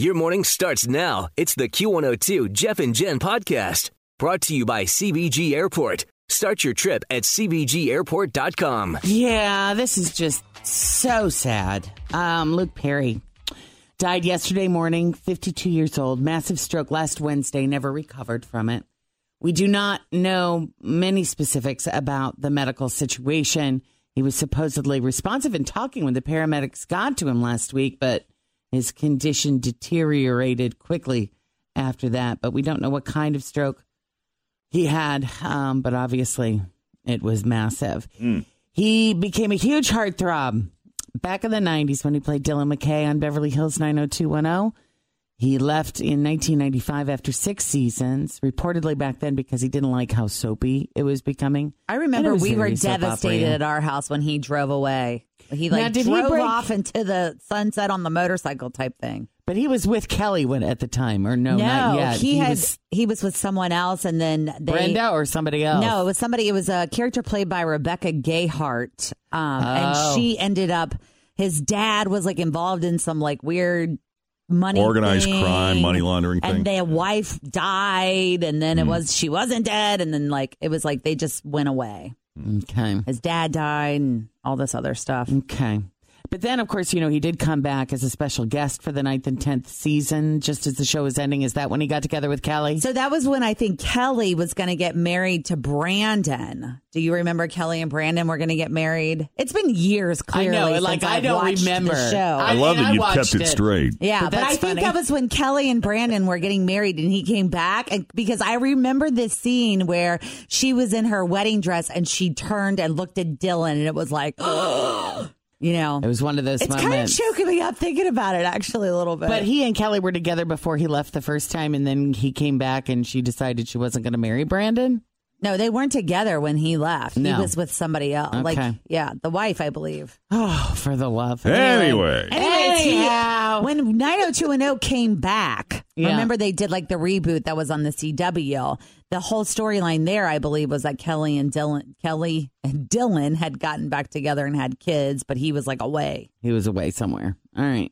Your morning starts now. It's the Q102 Jeff and Jen podcast brought to you by CVG Airport. Start your trip at CVGAirport.com. Yeah, this is just so sad. Um, Luke Perry died yesterday morning, 52 years old, massive stroke last Wednesday, never recovered from it. We do not know many specifics about the medical situation. He was supposedly responsive and talking when the paramedics got to him last week, but his condition deteriorated quickly after that. But we don't know what kind of stroke he had, um, but obviously it was massive. He became a huge heartthrob back in the 90s when he played Dylan McKay on Beverly Hills 90210. He left in 1995 after six seasons, reportedly back then because he didn't like how soapy it was becoming. I remember we were devastated at our house when he drove away. He Now, like he drove break- off into the sunset on the motorcycle type thing. But he was with Kelly when at the time, or no, not yet. he, had was he was with someone else, and then they, Brenda or somebody else. No, it was somebody. It was a character played by Rebecca Gayheart, um, Oh. and she ended up. His dad was like involved in some like weird money Organized thing, crime, money laundering thing. and their wife died, and then it mm. was she wasn't dead, and then like it was like they just went away. Okay. His dad died, and all this other stuff. Okay. But then, of course, you know, he did come back as a special guest for the ninth and tenth season, just as the show was ending. Is that when he got together with Kelly? So that was when I think Kelly was going to get married to Brandon. Do you remember Kelly and Brandon were going to get married? It's been years, I clearly. know, like, since I I've don't remember. the show. I, I love mean, that you've kept it it. straight. Yeah, But but, I that's think that was when Kelly and Brandon were getting married and he came back. And because I remember this scene where she was in her wedding dress and she turned and looked at Dylan and it was like, you know, It was one of those it's kind of choking me up thinking about it actually a little bit. But he and Kelly were together before he left the first time, and then he came back and she decided she wasn't going to marry Brandon. No, they weren't together when he left. No. He was with somebody else. Like, yeah, the wife, I believe. Oh, for the love. Anyway, Anyways, he- Anyhow. when 90210 came back, Yeah. remember they did like the reboot that was on the CW. The whole storyline there, I believe, was that Kelly and Dylan, Kelly and Dylan had gotten back together and had kids, but he was like away. He was away somewhere. All right.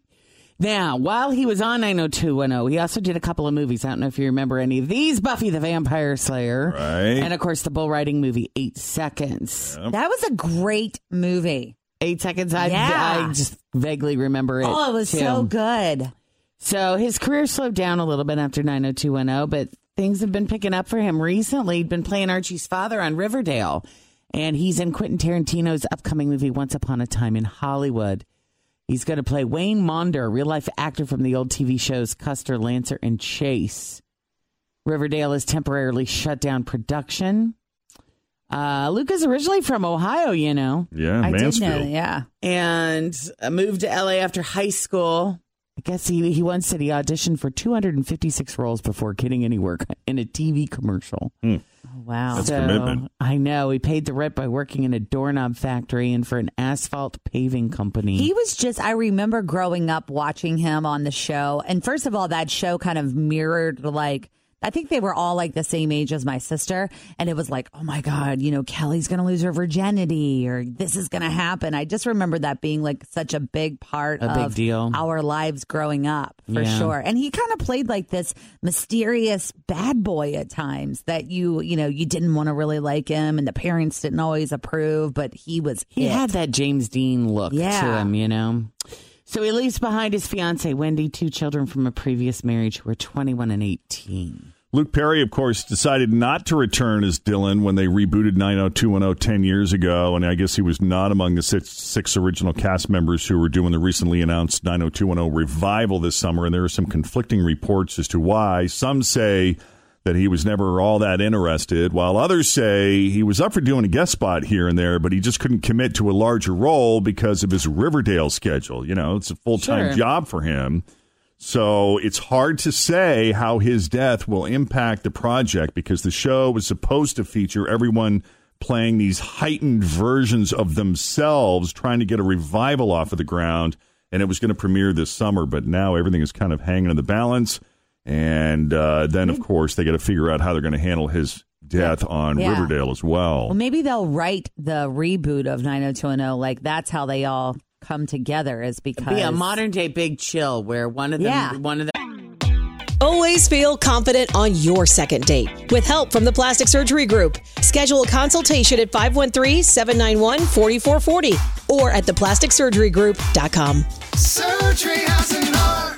Now, while he was on 90210, he also did a couple of movies. I don't know if you remember any of these Buffy the Vampire Slayer. Right. And of course, the bull riding movie, Eight Seconds. That was a great movie. Eight Seconds, I, Yeah. I just vaguely remember it. Oh, it was too. so good. So his career slowed down a little bit after 90210, but things have been picking up for him recently. He'd been playing Archie's father on Riverdale, and he's in Quentin Tarantino's upcoming movie Once Upon a Time in Hollywood. He's going to play Wayne Maunder, real life actor from the old TV shows Custer, Lancer, and Chase. Riverdale has temporarily shut down production. Uh, Luke is originally from Ohio, you know yeah, I did know, Mansfield. yeah. and uh, moved to LA after high school. I guess he he once said he auditioned for 256 roles before getting any work in a TV commercial. Hmm. Oh, wow. That's commitment. I know he paid the rent by working in a doorknob factory and for an asphalt paving company. He was just, I remember growing up watching him on the show. And first of all, that show kind of mirrored like, I think they were all like the same age as my sister. And it was like, oh my God, you know, Kelly's going to lose her virginity or this is going to happen. I just remember that being like such a big part A big of deal. our lives growing up for Yeah. sure. And he kind of played like this mysterious bad boy at times that you, you know, you didn't want to really like him and the parents didn't always approve, but he was he it. had that James Dean look to him, you know. So he leaves behind his fiancee Wendy, two children from a previous marriage who were 21 and 18. Luke Perry, of course, decided not to return as Dylan when they rebooted 90210 10 years ago. And I guess he was not among the six, six original cast members who were doing the recently announced 90210 revival this summer. And there are some conflicting reports as to why. Some say that he was never all that interested, while others say he was up for doing a guest spot here and there, but he just couldn't commit to a larger role because of his Riverdale schedule. You know, it's a full time Sure. job for him. So it's hard to say how his death will impact the project because the show was supposed to feature everyone playing these heightened versions of themselves, trying to get a revival off of the ground. And it was going to premiere this summer, but now everything is kind of hanging in the balance. And uh, then, of course, they got to figure out how they're going to handle his death on Yeah. Riverdale as well. Well, maybe they'll write the reboot of 90210. Like that's how they all come together is because Be a modern day big chill where one of them, Yeah. one of them. Always feel confident on your second date. With help from the Plastic Surgery Group, schedule a consultation at 513-791-4440 or at theplasticsurgerygroup.com. Surgery has an art.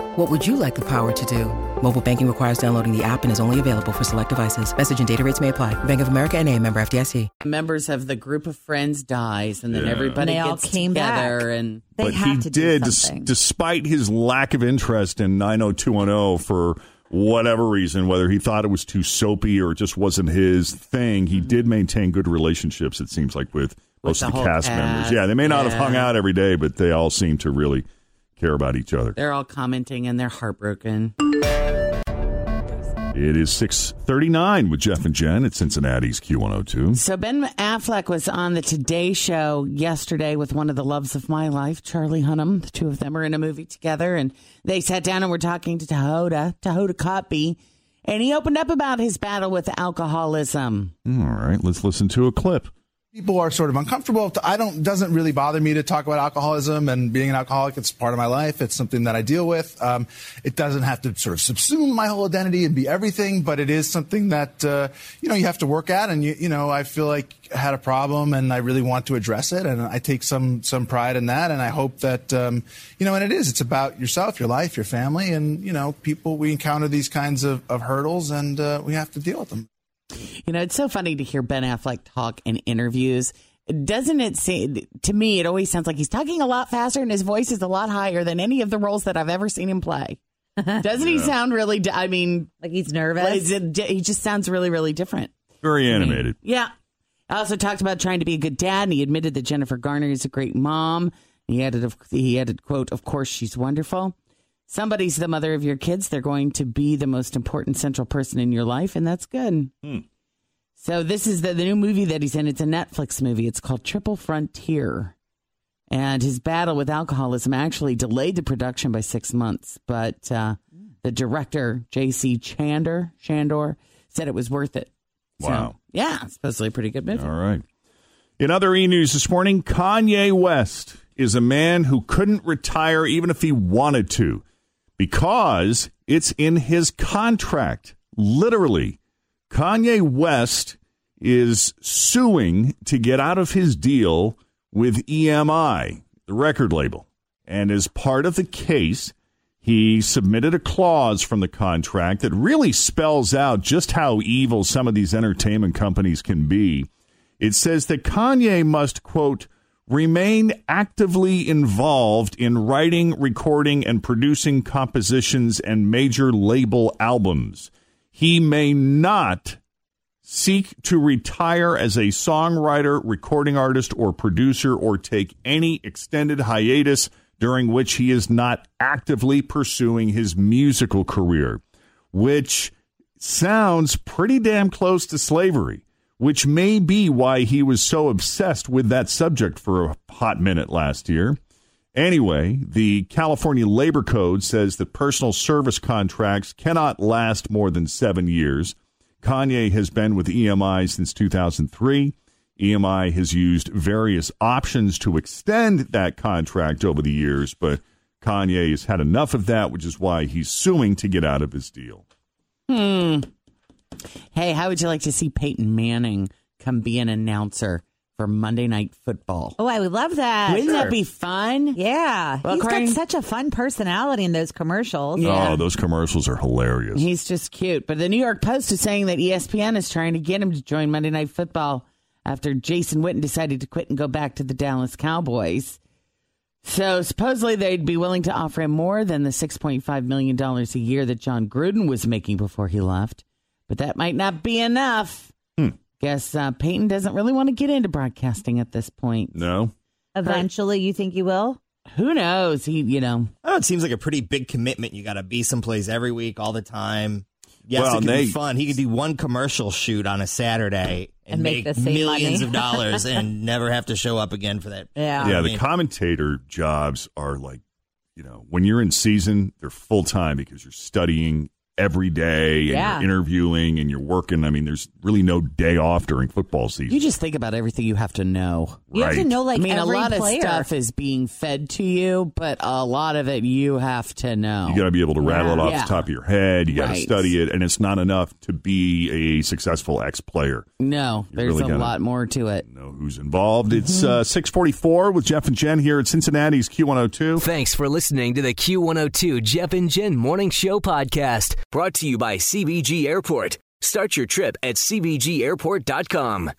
What would you like the power to do? Mobile banking requires downloading the app and is only available for select devices. Message and data rates may apply. Bank of America and a member FDIC. members of the group of friends dies, and then Yeah. everybody And they all came together. back. And they but have he to do did, des- something. despite his lack of interest in 90210 for whatever reason, whether he thought it was too soapy or it just wasn't his thing, he mm-hmm. did maintain good relationships, it seems like, with most the of the whole cast, members. Yeah, they may not have hung out every day, but they all seem to really care about each other. they're all commenting and they're heartbroken. It is 639 with Jeff and Jen at Cincinnati's Q102. So Ben Affleck was on the Today Show yesterday with one of the loves of my life, Charlie Hunnam. The two of them are in a movie together, and they sat down and were talking to Tahoda, Tahoda Kotb, and he opened up about his battle with alcoholism. All right, let's listen to a clip. People are sort of uncomfortable. I don't doesn't really bother me to talk about alcoholism and being an alcoholic. It's part of my life. It's something that I deal with. Um, it doesn't have to sort of subsume my whole identity and be everything, but it is something that uh, you know you have to work at. And you you know I feel like I had a problem and I really want to address it, and I take some some pride in that. And I hope that um, you know, and it is. It's about yourself, your life, your family, and you know, people. We encounter these kinds of, of hurdles, and uh, we have to deal with them. You know, it's so funny to hear Ben Affleck talk in interviews. Doesn't it seem to me? It always sounds like he's talking a lot faster, and his voice is a lot higher than any of the roles that I've ever seen him play. Doesn't he sound really? di- I mean, like he's nervous. like, is it- he just sounds really, really different. Very animated. Yeah. I also talked about trying to be a good dad, and he admitted that Jennifer Garner is a great mom. He added, he added, "quote Of course, she's wonderful. Somebody's the mother of your kids. They're going to be the most important central person in your life, and that's good." So this is the, the new movie that he's in. It's a Netflix movie. It's called Triple Frontier. And his battle with alcoholism actually delayed the production by six months. But uh, the director, J.C. Chandor, Chandor, said it was worth it. So, Wow. yeah, it's supposedly a pretty good movie. All right. In other e news this morning, Kanye West is a man who couldn't retire even if he wanted to because it's in his contract. Literally, Kanye West is suing to get out of his deal with EMI, the record label. And as part of the case, he submitted a clause from the contract that really spells out just how evil some of these entertainment companies can be. It says that Kanye must, quote, remain actively involved in writing, recording, and producing compositions and major label albums. He may not seek to retire as a songwriter, recording artist, or producer, or take any extended hiatus during which he is not actively pursuing his musical career, which sounds pretty damn close to slavery, which may be why he was so obsessed with that subject for a hot minute last year. Anyway, the California Labor Code says that personal service contracts cannot last more than seven years. Kanye has been with EMI since 2003. EMI has used various options to extend that contract over the years, but Kanye has had enough of that, which is why he's suing to get out of his deal. Hmm. Hey, how would you like to see Peyton Manning come be an announcer for Monday Night Football? Oh, I would love that. Wouldn't that be fun? Yeah. Well, He's according- got such a fun personality in those commercials. Yeah. Oh, those commercials are hilarious. He's just cute. But the New York Post is saying that ESPN is trying to get him to join Monday Night Football after Jason Witten decided to quit and go back to the Dallas Cowboys. So supposedly they'd be willing to offer him more than the $6.5 million a year that Jon Gruden was making before he left. But that might not be enough. Hmm. Guess uh, Peyton doesn't really want to get into broadcasting at this point. No. Eventually, you think you will? Who knows? He, you know. I know it seems like a pretty big commitment. You got to be someplace every week, all the time. Yes, Well, it could they- be fun. He could do one commercial shoot on a Saturday and, And make make, millions of dollars and never have to show up again for that. Yeah. yeah, I the commentator jobs are like, you know, when you're in season, they're full time because you're studying every day and Yeah. you're interviewing and you're working. I mean, there's really no day off during football season. You just think about everything you have to know. You have to Right. know, like, I mean, every a lot player. of stuff is being fed to you, but a lot of it you have to know. You got to be able to rattle it off Yeah. the top of your head. You got to Right. study it, and it's not enough to be a successful ex player. no, You there's really a lot more to it. Know who's involved? It's uh, six forty four with Jeff and Jen here at Cincinnati's Q one hundred two. Thanks for listening to the Q102 Jeff and Jen Morning Show podcast, brought to you by CVG Airport. Start your trip at CVGAirport.com.